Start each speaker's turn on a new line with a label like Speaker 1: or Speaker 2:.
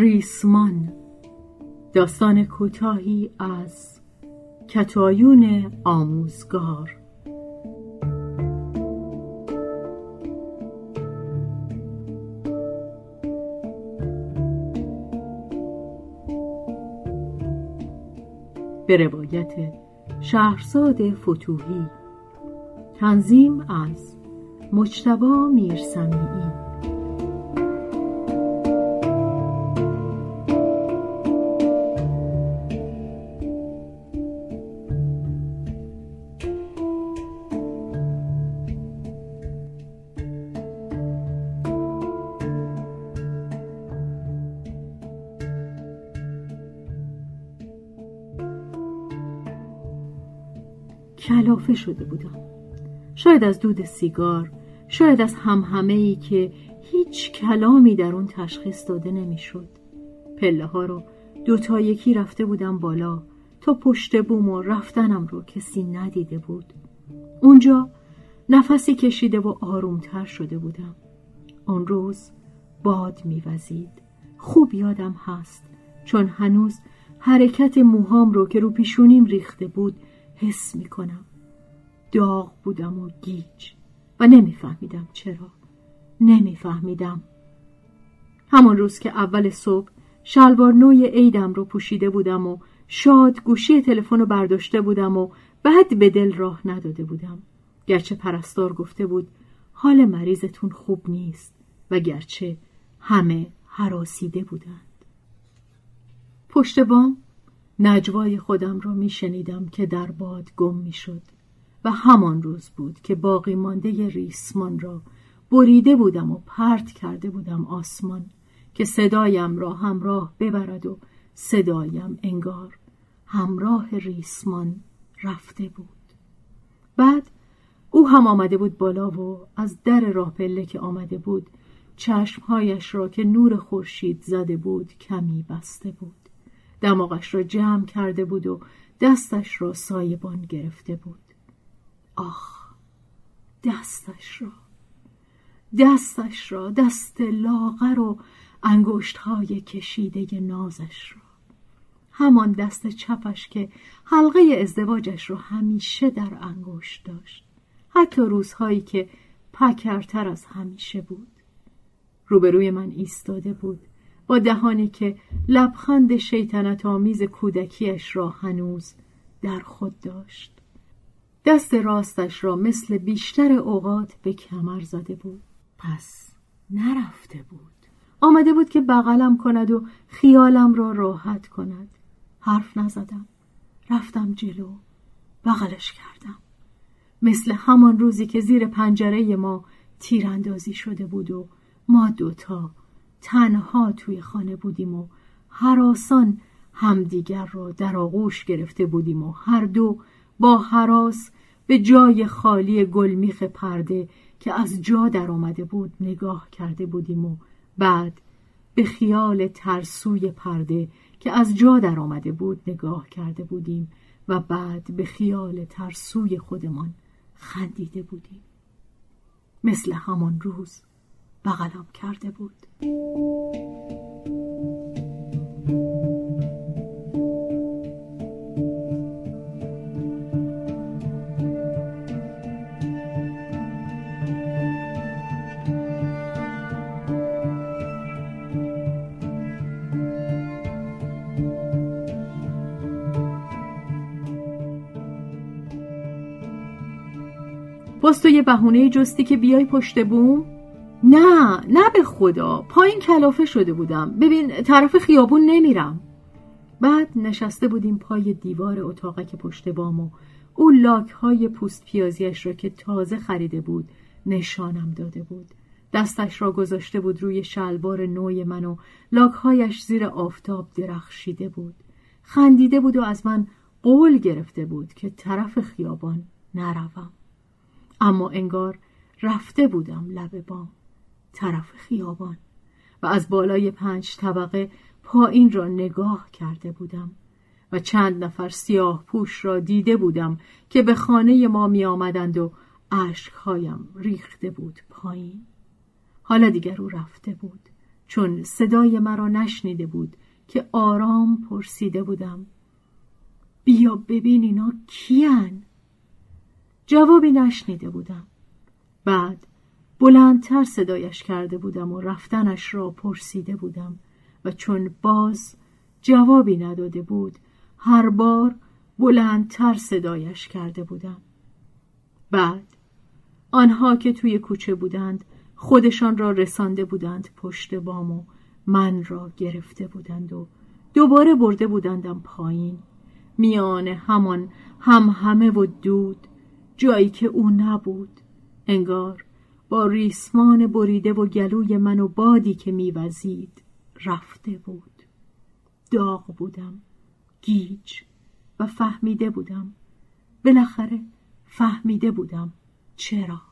Speaker 1: ریسمان. داستان کوتاهی از کتایون آموزگار. به روایت شهرزاد فتوهی. تنظیم از مجتبا میرسمیعی. کلافه شده بودم. شاید از دود سیگار شاید از همهمه ای که هیچ کلامی در اون تشخیص داده نمی‌شد. پله ها رو دو تا یکی رفته بودم بالا تا پشت بوم و رفتنم رو کسی ندیده بود. اونجا نفسی کشیده و آرومتر شده بودم. آن روز باد میوزید. خوب یادم هست چون هنوز حرکت موهام رو که رو پیشونیم ریخته بود حس می کنم داغ بودم و گیج. و نمیفهمیدم چرا. نمیفهمیدم. همان روز که اول صبح شلوار نوی عیدم رو پوشیده بودم و شاد گوشی تلفن رو برداشته بودم و بعد به دل راه نداده بودم. گرچه پرستار گفته بود حال مریضتون خوب نیست و گرچه همه حراسیده بودند. پشت بام نجوای خودم را می شنیدم که در باد گم می شد و همان روز بود که باقی مانده ریسمان را بریده بودم و پرت کرده بودم آسمان که صدایم را همراه ببرد و صدایم انگار همراه ریسمان رفته بود. بعد او هم آمده بود بالا و از در راه پله که آمده بود چشمهایش را که نور خورشید زده بود کمی بسته بود. دماغش را جمع کرده بود و دستش را سایبان گرفته بود. آخ دستش را دستش را دست لاغر و انگشت های کشیده نازش را همان دست چپش که حلقه ازدواجش را همیشه در انگشت داشت. حتی روزهایی که پکرتر از همیشه بود. روبروی من ایستاده بود. با دهانی که لبخند شیطنت آمیز کودکیش را هنوز در خود داشت. دست راستش را مثل بیشتر اوقات به کمر زده بود. پس نرفته بود. آمده بود که بغلم کند و خیالم را راحت کند. حرف نزدم. رفتم جلو. بغلش کردم. مثل همان روزی که زیر پنجره ما تیراندازی شده بود و ما دوتا تنها توی خانه بودیم و حراسان همدیگر را در آغوش گرفته بودیم و هر دو با حراس به جای خالی گلمیخ پرده که از جا در آمده بود نگاه کرده بودیم و بعد به خیال ترسوی پرده که از جا در آمده بود نگاه کرده بودیم و بعد به خیال ترسوی خودمان خندیده بودیم. مثل همان روز بغلم کرده بود. باز تو یه بهونه جستی که بیای پشت بوم نه نه به خدا. پایین کلافه شده بودم. ببین طرف خیابون نمیرم. بعد نشسته بودیم پای دیوار اتاقک پشت بام و او لاک های پوست پیازیش را که تازه خریده بود نشانم داده بود. دستش را گذاشته بود روی شلوار نوی من و لاکهایش زیر آفتاب درخشیده بود. خندیده بود و از من قول گرفته بود که طرف خیابان نروم. اما انگار رفته بودم لب بام. طرف خیابان و از بالای پنج طبقه پایین را نگاه کرده بودم و چند نفر سیاه پوش را دیده بودم که به خانه ما می آمدند و عشقهایم ریخته بود پایین. حالا دیگر او رفته بود چون صدای مرا نشنیده بود که آرام پرسیده بودم بیا ببین اینا کیان؟ جوابی نشنیده بودم. بعد بلندتر صدایش کرده بودم و رفتنش را پرسیده بودم و چون باز جوابی نداده بود هر بار بلندتر صدایش کرده بودم. بعد آنها که توی کوچه بودند خودشان را رسانده بودند پشت بام و من را گرفته بودند و دوباره برده بودندم پایین. میان همان هم همه و دود جایی که او نبود. انگار با ریسمان بریده و گلوی من و بادی که میوزید رفته بود. داغ بودم گیج و فهمیده بودم. بالاخره فهمیده بودم چرا.